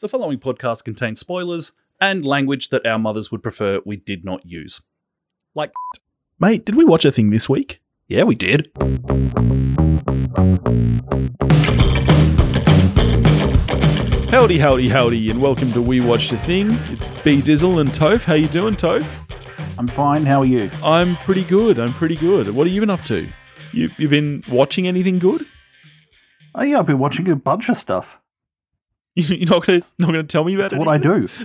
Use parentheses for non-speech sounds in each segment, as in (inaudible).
The following podcast contains spoilers and language that our mothers would prefer we did not use. Like, Mate, did we watch a thing this week? yeah, we did. Howdy, howdy, howdy, and welcome to We Watched a Thing. It's B Dizzle and Toph. How you doing, Toph? I'm fine. How are you? I'm pretty good. I'm pretty good. What have you been up to? You you been watching anything good? Oh yeah, I've been watching a bunch of stuff. You, (laughs) you're not not gonna tell me about That's it? what I do. (laughs)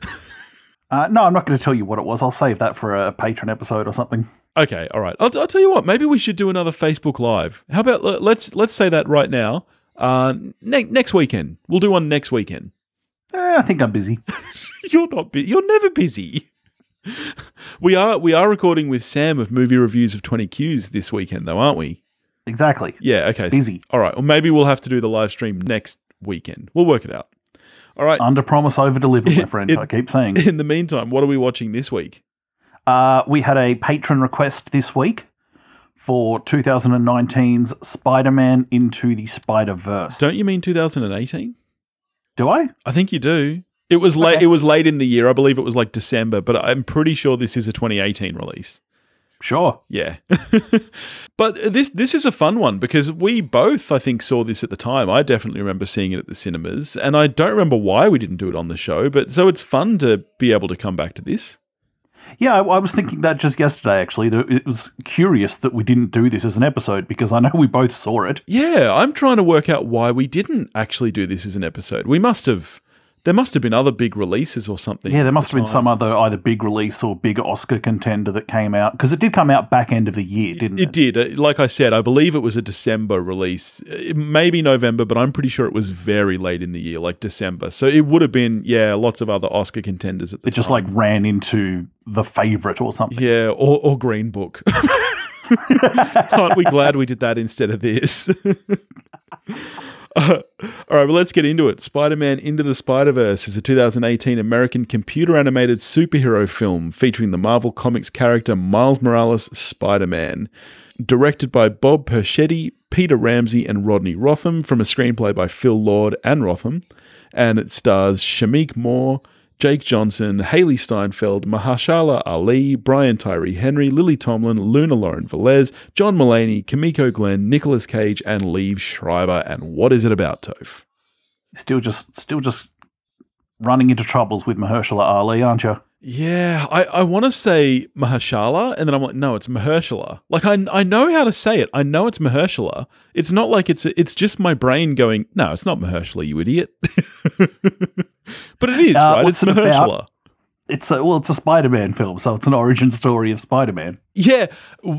Uh, no, I'm not going to tell you what it was. I'll save that for a patron episode or something. Okay, all right. I'll, I'll tell you what. Maybe we should do another Facebook Live. How about let- let's let's say that right now. Uh, ne- next weekend. We'll do one next weekend. Eh, I think I'm busy. (laughs) You're not. Bu- you're never busy. we are. We are recording with Sam of Movie Reviews of Twenty Qs this weekend, though, aren't we? Exactly. Yeah. Okay. Busy. All right. Well, maybe we'll have to do the live stream next weekend. We'll work it out. All right. Under promise, over deliver, my (laughs) friend. It- I keep saying. In the meantime, what are we watching this week? Uh, we had a patron request this week for 2019's Spider-Man Into the Spider-Verse. Don't you mean 2018? Do I? I think you do. It was late. Okay. It was late in the year. I believe it was like December, but I'm pretty sure this is a 2018 release. Sure. Yeah. (laughs) but this this is a fun one because we both I think saw this at the time. I definitely remember seeing it at the cinemas and I don't remember why we didn't do it on the show, but so it's fun to be able to come back to this. Yeah, I, I was thinking that just yesterday. Actually, it was curious that we didn't do this as an episode because I know we both saw it. Yeah, I'm trying to work out why we didn't actually do this as an episode. We must have there must have been other big releases or something. Yeah, there must the have been time. some other either big release or big Oscar contender that came out because it did come out back end of the year, didn't it? It did. Uh, Like I said, I believe it was a December release. maybe November, but I'm pretty sure it was very late in the year, like December. So it would have been, yeah, lots of other Oscar contenders at the It just like ran into the favorite or something. Yeah, or, or Green Book. (laughs) Aren't we glad we did that instead of this? (laughs) (laughs) All right, well, let's get into it. Spider Man Into the Spider Verse is a 2018 American computer animated superhero film featuring the Marvel Comics character Miles Morales Spider Man. Directed by Bob Persichetti, Peter Ramsey, and Rodney Rothman, from a screenplay by Phil Lord and Rothman. And it stars Shameik Moore, Jake Johnson, Hailee Steinfeld, Mahershala Ali, Brian Tyree Henry, Lily Tomlin, Luna Lauren Velez, John Mulaney, Kimiko Glenn, Nicolas Cage, and Liev Schreiber. And what is it about, Toph? Still just still just running into troubles with Mahershala Ali, aren't you? Yeah, I, I want to say Mahershala, and then I'm like, no, it's Mahershala. Like I I know how to say it. I know it's Mahershala. It's not like it's it's just my brain going, no, it's not Mahershala, you idiot. (laughs) but it is, Uh, right? It's it Mahershala. about? It's a well, it's a Spider-Man film, so it's an origin story of Spider-Man. Yeah,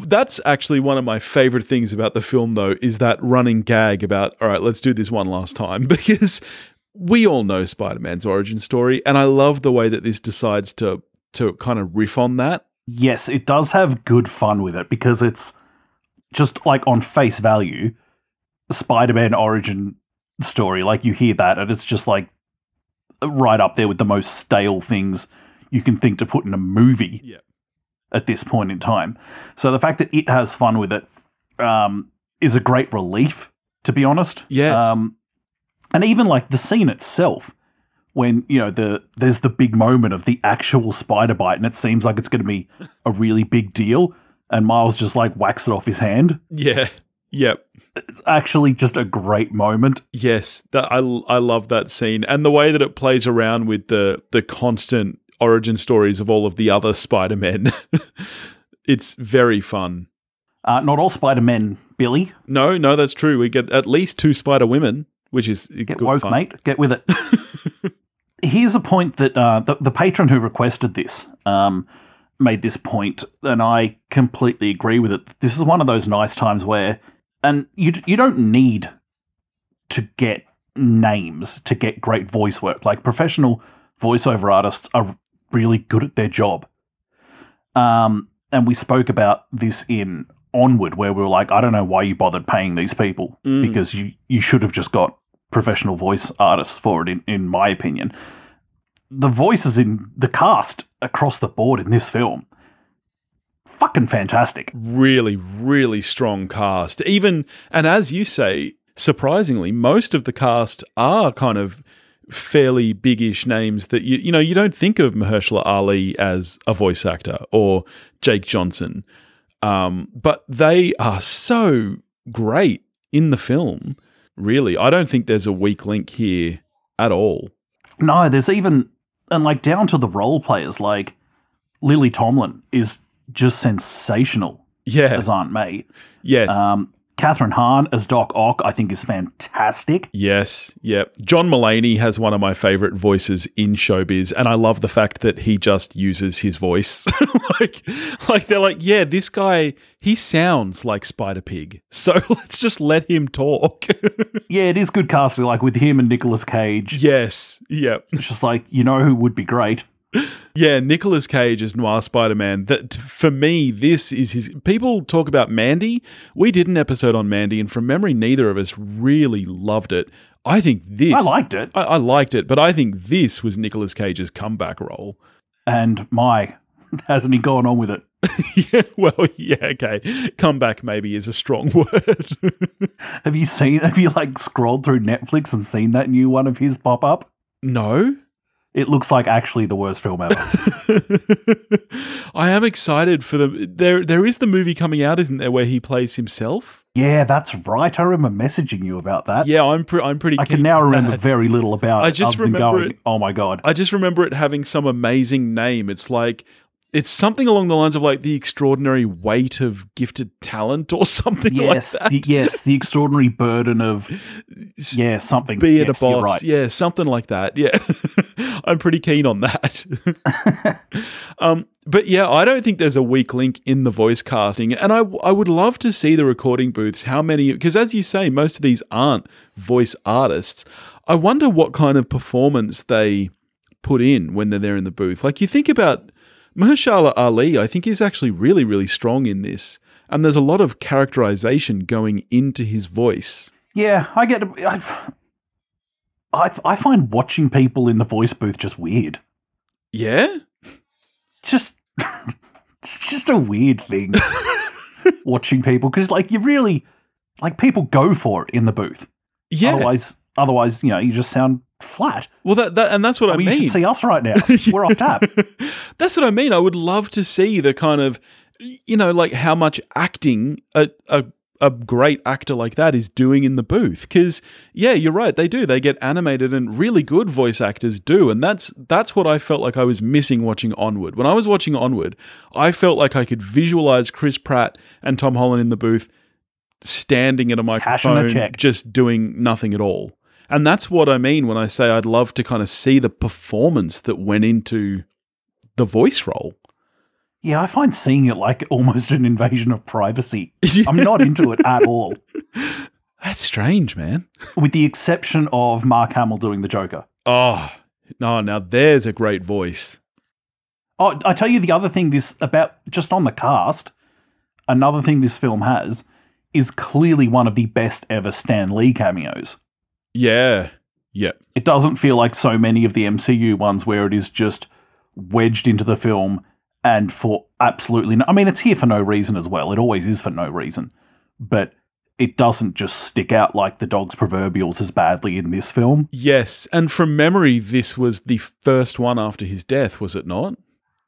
that's actually one of my favorite things about the film, though, is that running gag about, all right, let's do this one last time, (laughs) because we all know Spider Man's origin story. And I love the way that this decides to, to kind of riff on that. Yes, it does have good fun with it because it's just like on face value, Spider-Man origin story. Like you hear that, and it's just like right up there with the most stale things you can think to put in a movie. Yeah. At this point in time, so the fact that it has fun with it um, is a great relief. To be honest, Yes. Um, and even like the scene itself, when you know the there's the big moment of the actual spider bite, and it seems like it's going to be a really big deal, and Miles just like whacks it off his hand. Yeah. Yep. It's actually just a great moment. Yes. That I, I love that scene. And the way that it plays around with the, the constant origin stories of all of the other Spider Men. (laughs) it's very fun. Uh, not all Spider Men, Billy. No, no, that's true. We get at least two Spider Women, which is Get good woke, fun. mate. Get with it. (laughs) Here's a point that uh, the, the patron who requested this um, made this point, and I completely agree with it. This is one of those nice times where, and you you don't need to get names to get great voice work. Like professional voiceover artists are really good at their job. Um, and we spoke about this in Onward, where we were like, I don't know why you bothered paying these people Mm. because you you should have just got professional voice artists for it. In in my opinion, the voices in the cast across the board in this film, fucking fantastic. really, really strong cast. Even and as you say, surprisingly, most of the cast are kind of fairly big-ish names that you you know you don't think of Mahershala Ali as a voice actor or Jake Johnson, um, but they are so great in the film. Really, I don't think there's a weak link here at all. No, there's even and like down to the role players like Lily Tomlin is just sensational Yeah, as Aunt May. yes, Um, Kathryn Hahn as Doc Ock, I think, is fantastic. yes, yep. John Mulaney has one of my favorite voices in showbiz, and I love the fact that he just uses his voice. (laughs) like, like they're like, yeah, this guy he sounds like Spider Pig, so (laughs) let's just let him talk. (laughs) Yeah, it is good casting, like with him and Nicolas Cage. yes, yep. It's just like, you know who would be great? Yeah, Nicolas Cage as Noir Spider Man. That for me, this is his. People talk about Mandy. We did an episode on Mandy, and from memory, neither of us really loved it. I think this. I liked it. I, I liked it, but I think this was Nicolas Cage's comeback role. And my, (laughs) hasn't he gone on with it? (laughs) yeah, well, yeah, okay. Comeback maybe is a strong (laughs) word. Have you seen, have you like scrolled through Netflix and seen that new one of his pop up? no. It looks like actually the worst film ever. (laughs) I am excited for the there. There is the movie coming out, isn't there, where he plays himself? yeah, that's right. I remember messaging you about that. Yeah, I'm. Pre- I'm pretty. I can now remember that. very little about I it. just remember going, it- Oh my god! I just remember it having some amazing name. It's like it's something along the lines of like the extraordinary weight of gifted talent or (laughs) something yes, like that. the, yes, the extraordinary burden of yeah something. Be it yes, a boss, right. yeah, something like that. Yeah, (laughs) I'm pretty keen on that. (laughs) um, but yeah, I don't think there's a weak link in the voice casting, and I I would love to see the recording booths. How many? Because as you say, most of these aren't voice artists. I wonder what kind of performance they put in when they're there in the booth. Like you think about Mahershala Ali, I think is actually really, really strong in this. And there's a lot of characterization going into his voice. Yeah, I get. I, I I find watching people in the voice booth just weird. Yeah? Just (laughs) it's just a weird thing (laughs) watching people because like you really like people go for it in the booth. Yeah. Otherwise, otherwise you know you just sound flat. well, that, that and that's what I, I mean, you should see us right now. (laughs) We're off tap. (laughs) that's what I mean. I would love to see the kind of, you know, like how much acting a, a, a great actor like that is doing in the booth. Because yeah, you're right. They do. They get animated, and really good voice actors do. And that's that's what I felt like I was missing watching Onward. When I was watching Onward, I felt like I could visualize Chris Pratt and Tom Holland in the booth standing at a a microphone, check. just doing nothing at all. And that's what I mean when I say I'd love to kind of see the performance that went into the voice role. Yeah, I find seeing it like almost an invasion of privacy. (laughs) I'm not into it at all, That's strange, man. with the exception of Mark Hamill doing the Joker. Oh, no, now there's a great voice. Oh, I tell you the other thing this about just on the cast, another thing this film has is clearly one of the best ever Stan Lee cameos. Yeah. Yep. It doesn't feel like so many of the MCU ones where it is just wedged into the film and for absolutely no I mean it's here for no reason as well. It always is for no reason. But it doesn't just stick out like the dog's proverbials as badly in this film. Yes. And from memory, this was the first one after his death, was it not?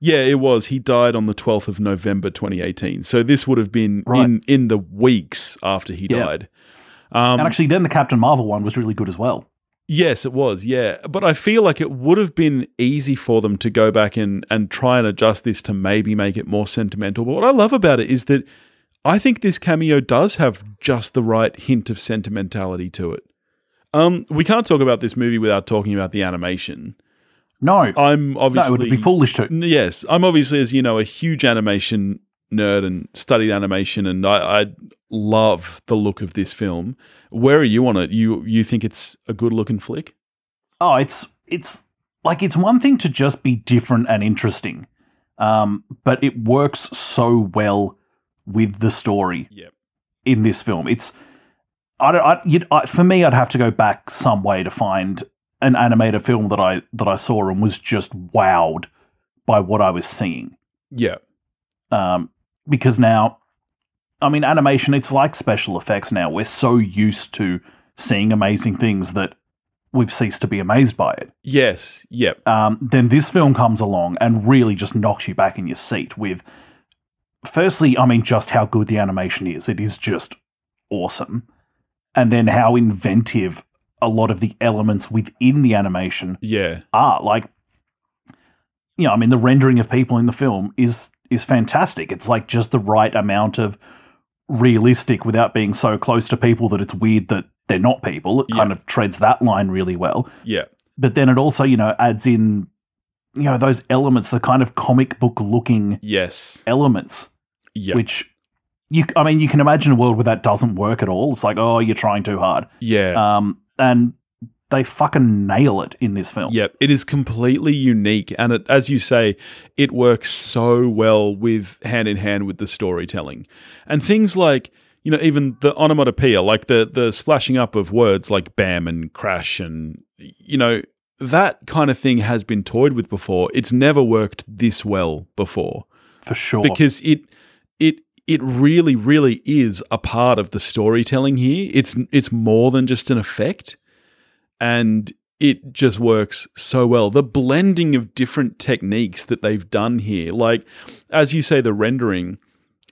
Yeah, it was. He died on the 12th of November 2018. So this would have been Right. in, in the weeks after he Yeah. died. Um, and actually then the Captain Marvel one was really good as well. Yes, it was. Yeah, but I feel like it would have been easy for them to go back and and try and adjust this to maybe make it more sentimental. But what I love about it is that I think this cameo does have just the right hint of sentimentality to it. Um, we can't talk about this movie without talking about the animation. No. I'm obviously no, it would be foolish to. Yes, I'm obviously, as you know, a huge animation nerd and studied animation, and I, I love the look of this film. Where are you on it? You you think it's a good looking flick? Oh, it's it's like it's one thing to just be different and interesting, um, but it works so well with the story Yep. in this film. It's I don't. I, you'd, I, for me, I'd have to go back some way to find an animated film that I that I saw and was just wowed by what I was seeing. Yeah. Um, because now, I mean, animation. It's like special effects now. We're so used to seeing amazing things that we've ceased to be amazed by it. Yes. Yep. Um, then this film comes along and really just knocks you back in your seat with, firstly, I mean, just how good the animation is. It is just awesome. And then how inventive a lot of the elements within the animation Yeah. are. Like, you know, I mean, the rendering of people in the film is is fantastic. It's like just the right amount of realistic without being so close to people that it's weird that they're not people. It kind of treads that line really well. Yeah. But then it also, you know, adds in, you know, those elements, the kind of comic book looking Yes. elements, Yeah. which you, I mean, you can imagine a world where that doesn't work at all. It's like, oh, you're trying too hard. yeah. Um, and they fucking nail it in this film. Yep, it is completely unique, and it, as you say, it works so well with hand in hand with the storytelling, and things like you know even the onomatopoeia, like the the splashing up of words like "bam" and "crash," and you know that kind of thing has been toyed with before. It's never worked this well before For sure. because it it it really really is a part of the storytelling here. It's it's more than just an effect and it just works so well. The blending of different techniques that they've done here, like as you say, the rendering,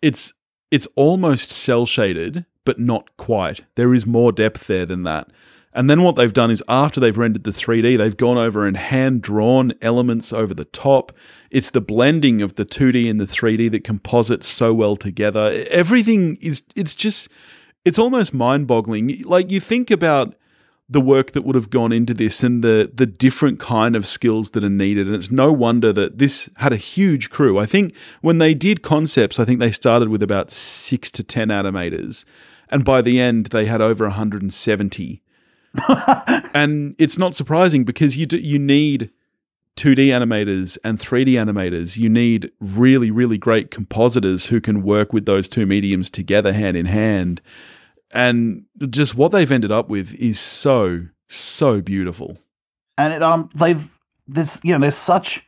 it's it's almost cell shaded, but not quite. There is more depth there than that. And then what they've done is after they've rendered the 3D, they've gone over and hand drawn elements over the top. It's the blending of the 2D and the 3D that composites so well together. Everything is it's just it's almost mind-boggling. Like you think about the work that would have gone into this and the the different kind of skills that are needed and it's no wonder that this had a huge crew i think when they did concepts i think they started with about 6 to 10 animators and by the end they had over 170 (laughs) and it's not surprising because you do, you need 2D animators and 3D animators. You need really, really great compositors who can work with those two mediums together hand in hand. And just what they've ended up with is so, so beautiful. and it um they've there's you know there's such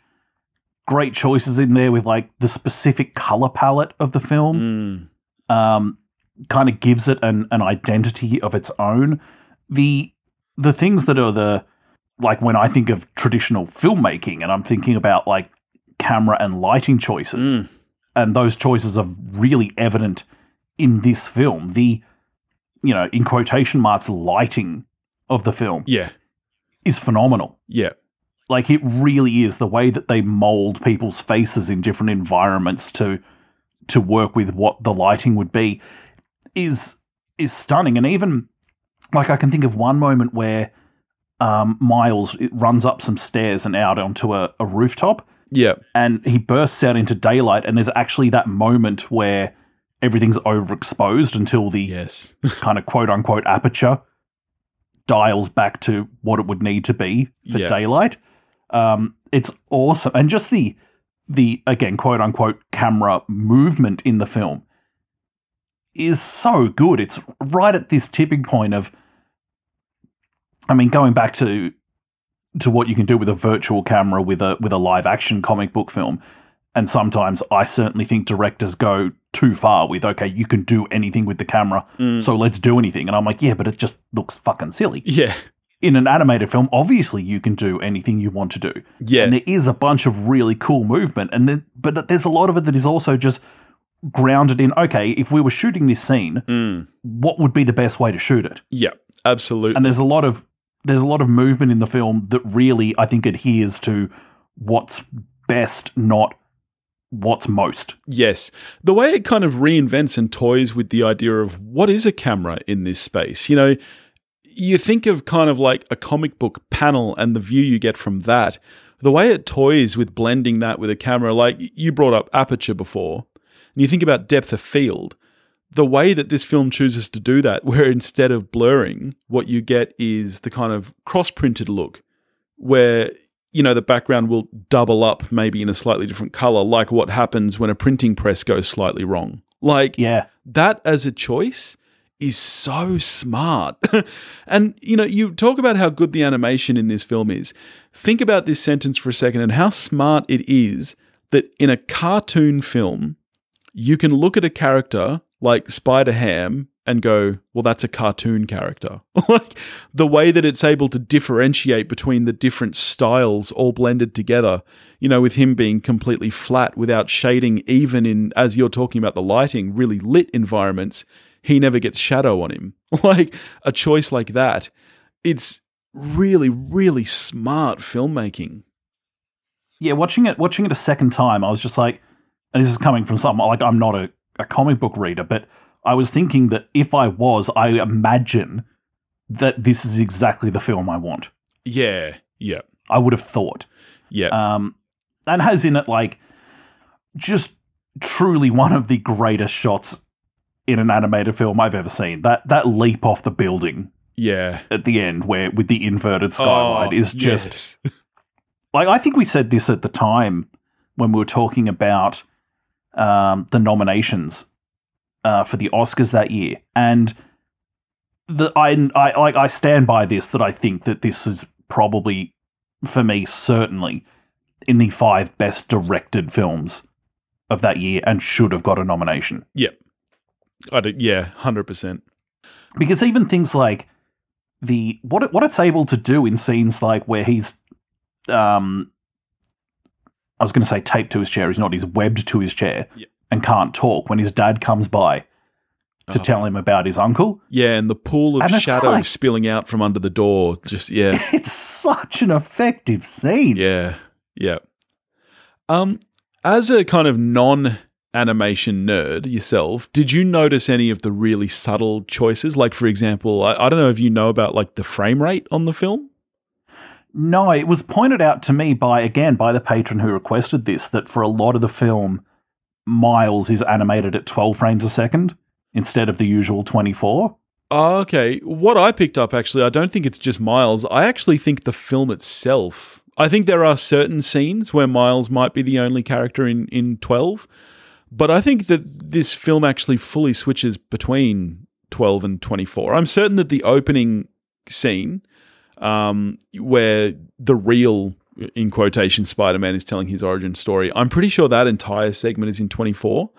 great choices in there with like the specific color palette of the film Mm. um kind of gives it an an identity of its own the the things that are the like when i think of traditional filmmaking and i'm thinking about like camera and lighting choices Mm. and those choices are really evident in this film the you know in quotation marks lighting of the film Yeah. is phenomenal Yeah. like it really is the way that they mold people's faces in different environments to to work with what the lighting would be is is stunning and even like I can think of one moment where um, Miles it runs up some stairs and out onto a, a rooftop Yeah. and he bursts out into daylight and there's actually that moment where everything's overexposed until the Yes. (laughs) kind of quote unquote aperture dials back to what it would need to be for Yeah. daylight. Um, it's awesome, and just the the again quote unquote camera movement in the film is so good. It's right at this tipping point of, I mean, going back to to what you can do with a virtual camera with a with a live action comic book film. And sometimes I certainly think directors go too far with, okay, you can do anything with the camera, Mm. so let's do anything. And I'm like, yeah, but it just looks fucking silly. Yeah. In an animated film, obviously you can do anything you want to do. Yeah. And there is a bunch of really cool movement, and then, but there's a lot of it that is also just grounded in, okay, if we were shooting this scene, Mm. what would be the best way to shoot it? Yeah. Absolutely. And there's a lot of there's a lot of movement in the film that really I think adheres to what's best, not what's most. Yes. The way it kind of reinvents and toys with the idea of what is a camera in this space. You know, you think of kind of like a comic book panel and the view you get from that. The way it toys with blending that with a camera, like you brought up aperture before, and you think about depth of field. The way that this film chooses to do that, (laughs) where instead of blurring, what you get is the kind of cross printed look, where you know the background will double up maybe in a slightly different color like what happens when a printing press goes slightly wrong. Like Yeah. that as a choice is so smart. (laughs) And you know you talk about how good the animation in this film is. Think about this sentence for a second and how smart it is that in a cartoon film you can look at a character like Spider Ham and go, well, that's a cartoon character. (laughs) like the way that it's able to differentiate between the different styles all blended together, you know, with him being completely flat without shading, even in, as you're talking about the lighting, really lit environments, he never gets shadow on him. (laughs) like a choice like that, it's really, really smart filmmaking. Yeah, watching it, watching it a second time, I was just like, and this is coming from some like I'm not a, a comic book reader, but I was thinking that if I was, I imagine that this is exactly the film I want. Yeah, yeah, I would have thought. yeah. Um, and has in it like just truly one of the greatest shots in an animated film I've ever seen. That that leap off the building yeah. at the end, where with the inverted skylight, Oh, is just yes. like I think we said this at the time when we were talking about um, the nominations uh, for the Oscars that year, and the I, I like I stand by this that I think that this is probably for me certainly in the five best directed films of that year and should have got a nomination Yep. I don't, yeah, hundred percent. because even things like the what it, what it's able to do in scenes like where he's um I was going to say taped to his chair he's not he's webbed to his chair Yeah. And can't talk when his dad comes by to Uh-huh. tell him about his uncle Yeah, and the pool of And shadow like- spilling out from under the door. Just yeah, (laughs) it's such an effective scene yeah, yeah. Um, as a kind of non-animation nerd yourself, did you notice any of the really subtle choices? Like, for example, I, I don't know if you know about like the frame rate on the film. no it was pointed out to me by again by the patron who requested this that for a lot of the film Miles is animated at 12 frames a second instead of the usual 24 Oh, okay. What I picked up actually, I don't think it's just Miles. I actually think the film itself. I think there are certain scenes where Miles might be the only character in in 12, but I think that this film actually fully switches between 12 and 24. I'm certain that the opening scene um, where the real in quotation Spider-Man is telling his origin story, I'm pretty sure that entire segment is in 24.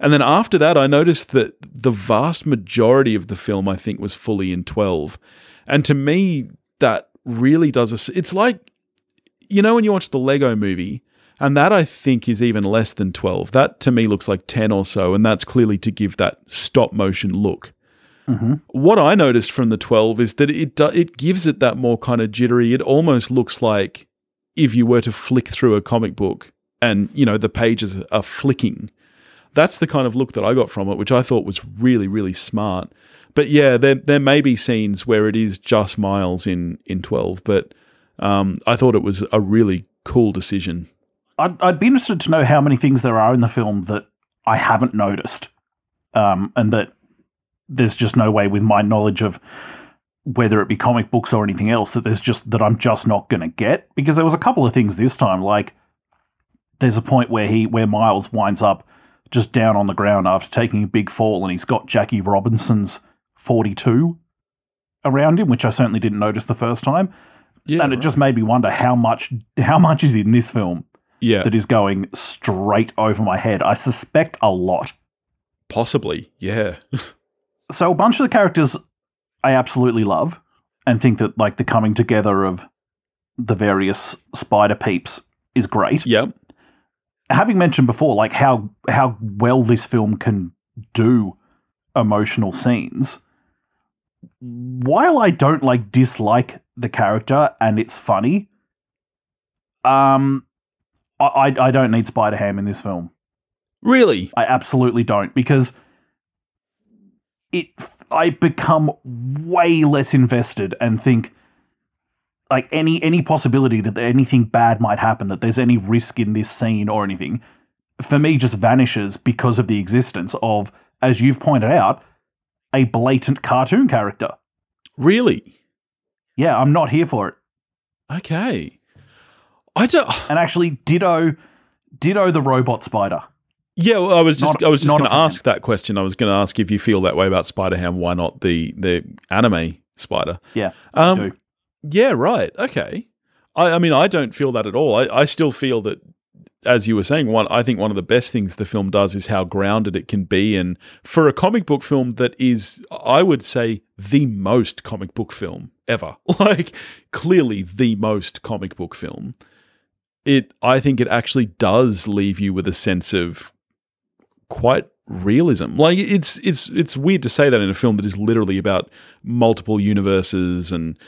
And then after that, I noticed that the vast majority of the film, I think, was fully in 12. And to me, that really does a. It's like, you know, when you watch the Lego movie, and that I think is even less than 12. That to me looks like 10 or so. And that's clearly to give that stop motion look. mm-hmm. What I noticed from the 12 is that it, do, it gives it that more kind of jittery. It almost looks like if you were to flick through a comic book and, you know, the pages are flicking that's the kind of look that I got from it, which I thought was really, really smart. But yeah, there there may be scenes where it is just Miles in in twelve, but um, I thought it was a really cool decision. I'd, I'd be interested to know how many things there are in the film that I haven't noticed, um, and that there's just no way with my knowledge of whether it be comic books or anything else that there's just that I'm just not going to get. Because there was a couple of things this time like there's a point where he where Miles winds up just down on the ground after taking a big fall and he's got Jackie Robinson's 42 around him which I certainly didn't notice the first time. Yeah, and it just made me wonder how much how much is in this film yeah, that is going straight over my head. I suspect a lot. possibly, yeah, (laughs) So a bunch of the characters I absolutely love and think that like the coming together of the various spider peeps is great. yeah, Having mentioned before like how how well this film can do emotional scenes while I don't like dislike the character and it's funny um I I, I don't need Spider Ham in this film. really, I absolutely don't because it I become way less invested and think like any any possibility that anything bad might happen that there's any risk in this scene or anything for me just vanishes because of the existence of as you've pointed out a blatant cartoon character. really, Yeah, I'm not here for it. okay. I don't. And actually ditto ditto the robot spider. Yeah, well, I was just Not- I was just going to ask that question. I was going to ask if you feel that way about Spider Ham. Why not the the anime Spider? Yeah, Um, do. Yeah, right. Okay. I, I mean, I don't feel that at all. I, I still feel that as you were saying, one I think one of the best things the film does is how grounded it can be, and for a comic book film that is, I would say, the most comic book film ever, (laughs) like clearly the most comic book film. It, I think, it actually does leave you with a sense of quite realism. Like it's it's it's weird to say that in a film that is literally about multiple universes and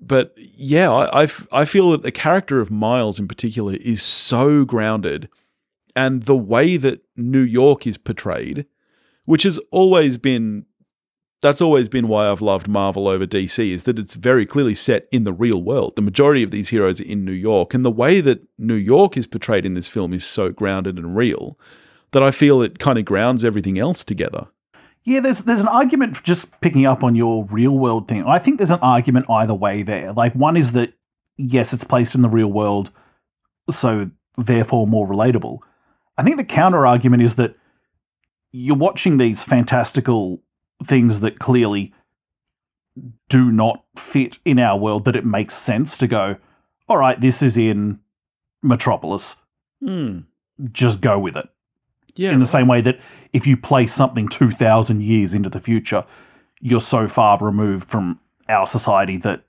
but yeah, I, I, I feel that the character of Miles in particular is so grounded, and the way that New York is portrayed, which has always been that's always been why I've loved Marvel over DC is that it's very clearly set in the real world. The majority of these heroes are in New York, and the way that New York is portrayed in this film is so grounded and real that I feel it kind of grounds everything else together. Yeah, there's there's an argument for just picking up on your real world thing. I think there's an argument either way there. Like one is that yes, it's placed in the real world, so therefore more relatable. I think the counter argument is that you're watching these fantastical things that clearly do not fit in our world that it makes sense to go, all right, this is in Metropolis. Mm. Just go with it. Yeah. In the same way that if you place something 2,000 years into the future, you're so far removed from our society that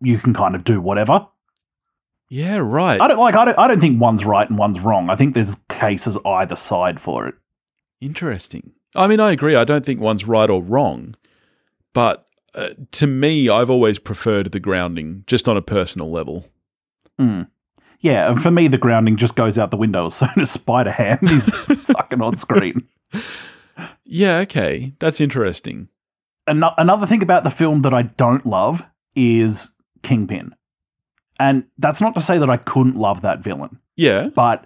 you can kind of do whatever. Yeah, right. I don't like. I don't. I don't think one's right and one's wrong. I think there's cases either side for it. Interesting. I mean, I agree. I don't think one's right or wrong, but uh, to me, I've always preferred the grounding, just on a personal level. Mm. Yeah, and for me, the grounding just goes out the window as soon as Spider Ham is (laughs) fucking on screen. Yeah, okay, that's interesting. An- another thing about the film that I don't love is Kingpin, and that's not to say that I couldn't love that villain, Yeah, but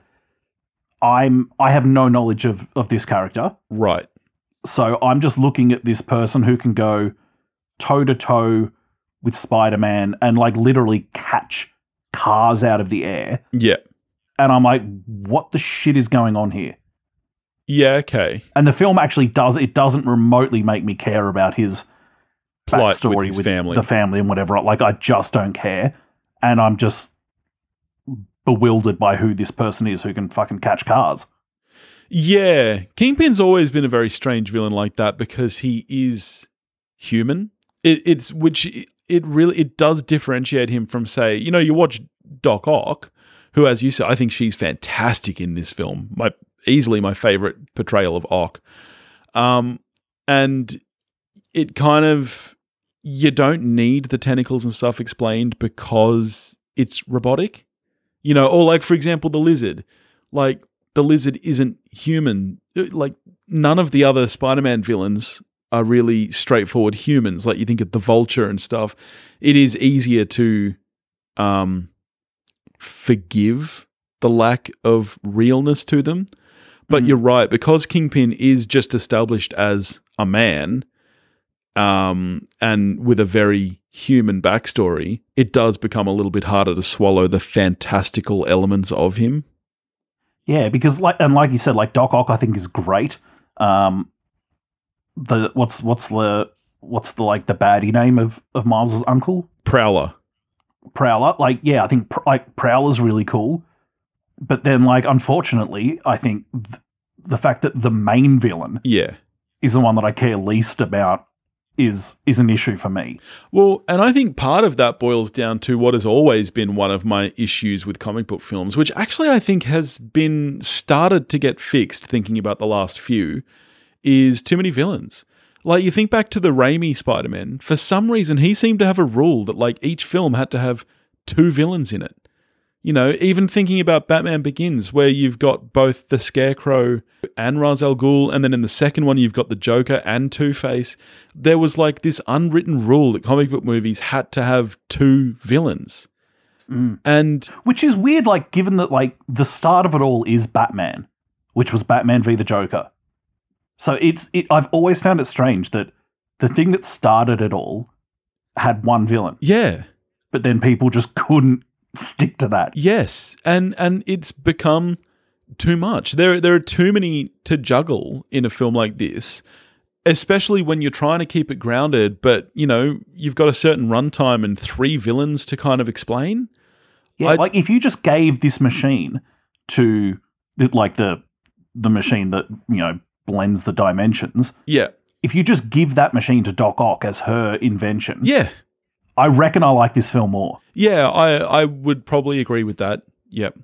I'm I have no knowledge of of this character, right. so I'm just looking at this person who can go toe to toe with Spider Man and like literally catch cars out of the air. Yeah, And I'm like, what the shit is going on here? yeah, okay. And the film actually does it doesn't remotely make me care about his Plight backstory with his family. the family and whatever. Like I just don't care. And I'm just bewildered by who this person is who can fucking catch cars. Yeah, Kingpin's always been a very strange villain like that because he is human. It, it's which it really it does differentiate him from say you know you watch Doc Ock, who as you said I think she's fantastic in this film. My easily my favorite portrayal of Ock, um, and it kind of you don't need the tentacles and stuff explained because it's robotic, you know, or like for example the lizard, like the lizard isn't human. Like none of the other Spider-Man villains are really straightforward humans. Like you think of the Vulture and stuff. It is easier to um, forgive the lack of realness to them. But Mhm. you're right because Kingpin is just established as a man, um, and with a very human backstory, it does become a little bit harder to swallow the fantastical elements of him. Yeah, because like and like you said, like Doc Ock I think is great. Um the what's what's the what's the like the baddie name of of Miles's uncle? Prowler. Prowler. Like, yeah, I think pr- like Prowler's really cool. But then, like, unfortunately, I think th- the fact that the main villain Yeah. is the one that I care least about is is an issue for me. Well, and I think part of that boils down to what has always been one of my issues with comic book films, which actually I think has been started to get fixed thinking about the last few, is too many villains. Like you think back to the Raimi Spider-Man, for some reason he seemed to have a rule that like each film had to have two villains in it. You know, even thinking about Batman Begins, where you've got both the Scarecrow and Ra's al Ghul, and then in the second one you've got the Joker and Two Face. There was like this unwritten rule that comic book movies had to have two villains, Mm. and Which is weird, like, given that, like, the start of it all is Batman, which was Batman v the Joker. So it's, it, I've always found it strange that the thing that started it all had one villain, yeah, but then people just couldn't stick to that. yes, and and it's become too much. There there are too many to juggle in a film like this. Especially when you're trying to keep it grounded, but you know you've got a certain runtime and three villains to kind of explain. Yeah, I- like if you just gave this machine to like the the machine that you know blends the dimensions. Yeah. If you just give that machine to Doc Ock as her invention, Yeah. I reckon I like this film more. Yeah, I I would probably agree with that. Yep.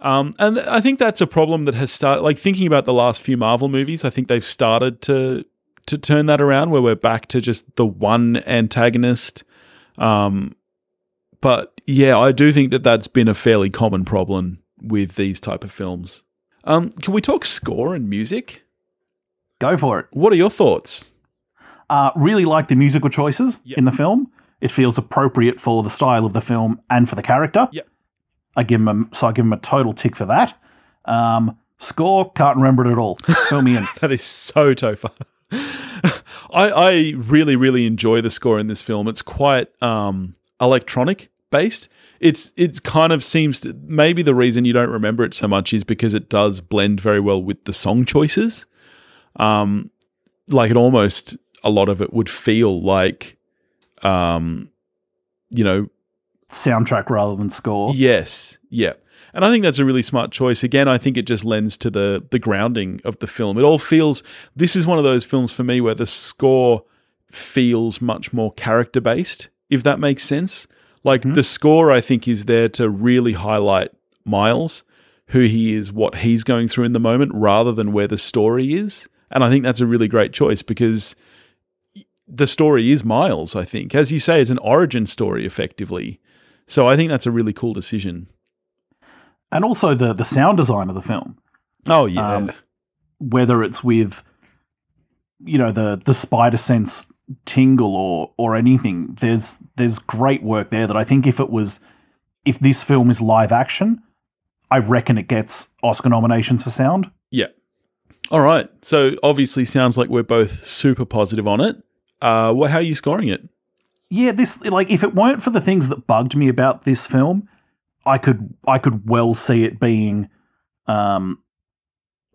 Um, and I think that's a problem that has started. Like thinking about the last few Marvel movies, I think they've started to to turn that around, where we're back to just the one antagonist. Um, but yeah, I do think that that's been a fairly common problem with these type of films. Um, can we talk score and music? Go for it. What are your thoughts? Uh, really like the musical choices Yep. in the film. It feels appropriate for the style of the film and for the character. Yep. I give him a, so I give him a total tick for that. Um, score can't remember it at all. Fill me in. (laughs) That is so Tofa. (laughs) I, I really, really enjoy the score in this film. It's quite um, electronic based. It's it's kind of seems to, maybe the reason you don't remember it so much is because it does blend very well with the song choices. Um, like it almost a lot of it would feel like, um, you know, Soundtrack rather than score. Yes, yeah. And I think that's a really smart choice. Again, I think it just lends to the the grounding of the film. It all feels this is one of those films for me where the score feels much more character based, if that makes sense. Like the score I think is there to really highlight Miles, who he is, what he's going through in the moment rather than where the story is. And I think that's a really great choice because the story is Miles, I think. As you say, it's an origin story effectively. So I think that's a really cool decision. And also the the sound design of the film. Oh yeah. Um, whether it's with you know the the spider sense tingle or or anything there's there's great work there that i think if it was if this film is live action i reckon it gets oscar nominations for sound yeah. All right. So obviously sounds like we're both super positive on it. Uh well, how are you scoring it? yeah this like if it weren't for the things that bugged me about this film i could i could well see it being um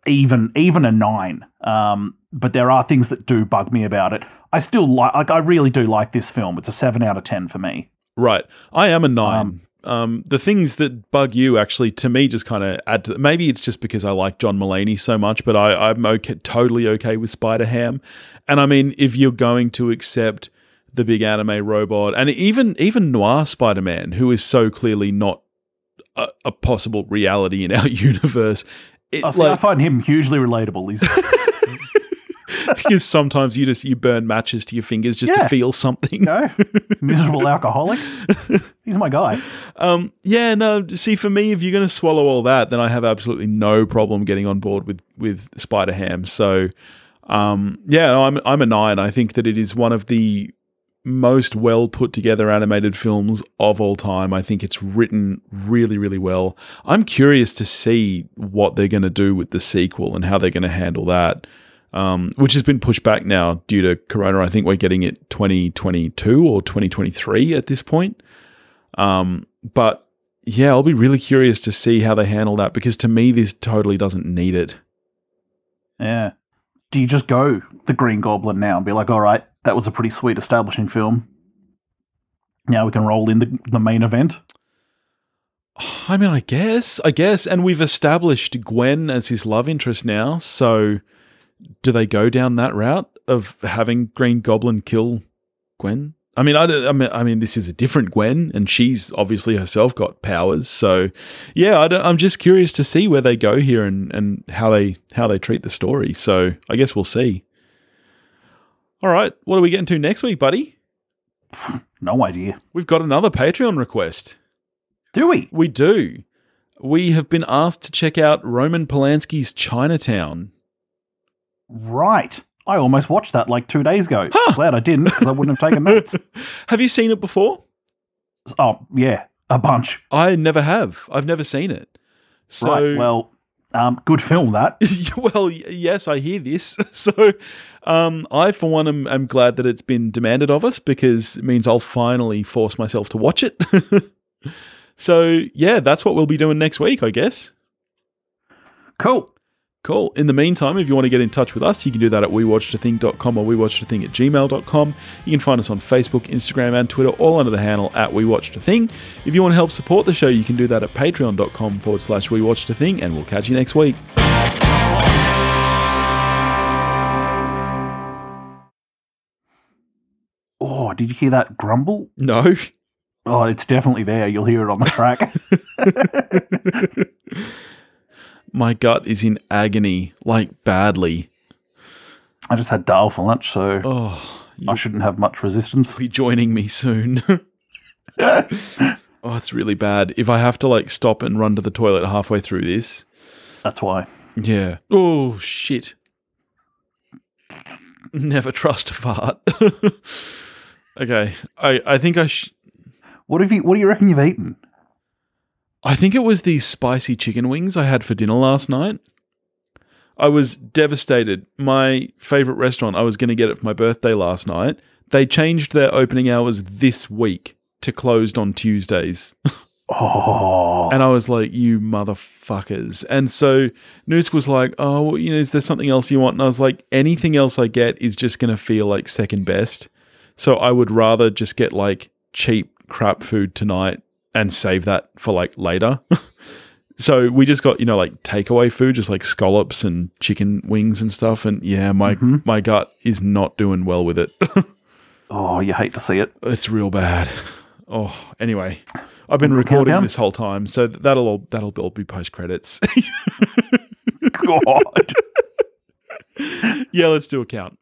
even even a nine um but there are things that do bug me about it i still like like i really do like this film it's a seven out of ten for me Right. I am a nine. Um, Um, the things that bug you actually to me just kind of add to maybe it's just because I like John Mulaney so much, but I, I'm okay, totally okay with Spider Ham. And I mean, if you're going to accept the big anime robot and even even noir Spider Man, who is so clearly not a, a possible reality in our (laughs) universe, it, I, see, I find him hugely relatable he's (laughs) (laughs) because sometimes you just you burn matches to your fingers just Yeah. to feel something. No, (laughs) miserable alcoholic he's my guy Um, yeah, no. See, for me, if you're going to swallow all that, then I have absolutely no problem getting on board with with Spider Ham. So, um, yeah, no, I'm I'm a nine. I think that it is one of the most well put together animated films of all time. I think it's written really, really well. I'm curious to see what they're going to do with the sequel and how they're going to handle that. Um, which has been pushed back now due to Corona. I think we're getting it 2022 or 2023 at this point. Um, but yeah, I'll be really curious to see how they handle that because to me, this totally doesn't need it. yeah do you just go the green goblin now and be like all right that was a pretty sweet establishing film now we can roll in the, the main event I mean, I guess, I guess, and we've established Gwen as his love interest now. So, do they go down that route of having Green Goblin kill Gwen? I mean, I, I mean, I mean, this is a different Gwen, and she's obviously herself got powers. So, yeah, I don't, I'm just curious to see where they go here and and how they how they treat the story. So, I guess we'll see. All right, what are we getting to next week, buddy? (sighs) no idea We've got another Patreon request. do we We do. We have been asked to check out Roman Polanski's Chinatown. Right i almost watched that like two days ago (gasps) glad i didn't because i wouldn't have taken notes (laughs) Have you seen it before? oh yeah a bunch I never have. I've never seen it. So, right well um, good film that (laughs) well, yes, I hear this. (laughs) So, um, I, for one, am, am glad that it's been demanded of us because it means I'll finally force myself to watch it. so, yeah, that's what we'll be doing next week, I guess. cool Cool. In the meantime, if you want to get in touch with us, you can do that at wewatchedathing.com or wewatchedathing at gmail.com. You can find us on Facebook, Instagram, and Twitter, all under the handle at wewatchedathing. If you want to help support the show, you can do that at patreon.com forward slash wewatchedathing, and we'll catch you next week. Oh, did you hear that grumble? No. Oh, it's definitely there. You'll hear it on the track. (laughs) My gut is in agony, like badly. I just had dal for lunch, so Oh, I shouldn't have much resistance. (laughs) be joining me soon. (laughs) oh, it's really bad. If I have to like stop and run to the toilet halfway through this, That's why. yeah. Oh shit. Never trust a fart. (laughs) okay, I I think I sh- What have you? What do you reckon you've eaten? I think it was these spicy chicken wings I had for dinner last night. I was devastated. My favorite restaurant, I was going to get it for my birthday last night. They changed their opening hours this week to closed on Tuesdays. (laughs) Oh, And I was like, you motherfuckers. And so Noosk was like, oh, well, you know, is there something else you want? And I was like, anything else I get is just going to feel like second best. So I would rather just get like cheap crap food tonight and save that for like later. (laughs) so we just got, you know, like takeaway food, just like scallops and chicken wings and stuff. And yeah, my, Mhm. my gut is not doing well with it. (laughs) oh, you hate to see it. It's real bad. Oh, anyway, I've been recording countdown? this whole time, so that'll all that'll all be post credits. (laughs) God. yeah, let's do a count.